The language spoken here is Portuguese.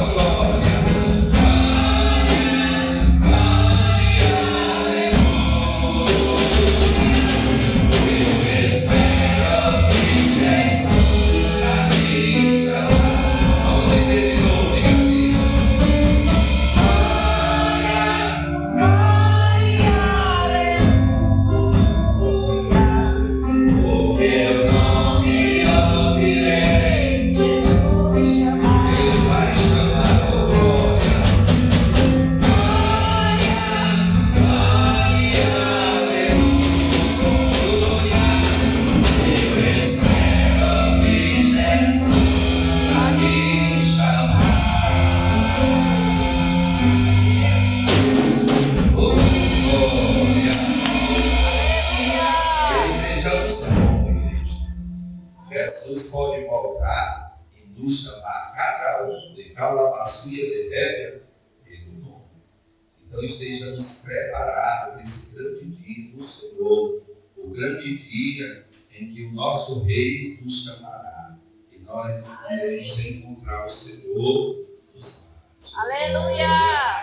Barcelona. Jesus pode voltar e nos chamar cada um de calabassia de velha pelo nome. Então estejamos preparados para esse grande dia do Senhor, o grande dia em que o nosso Rei nos chamará e nós iremos encontrar o Senhor dos céus. Aleluia!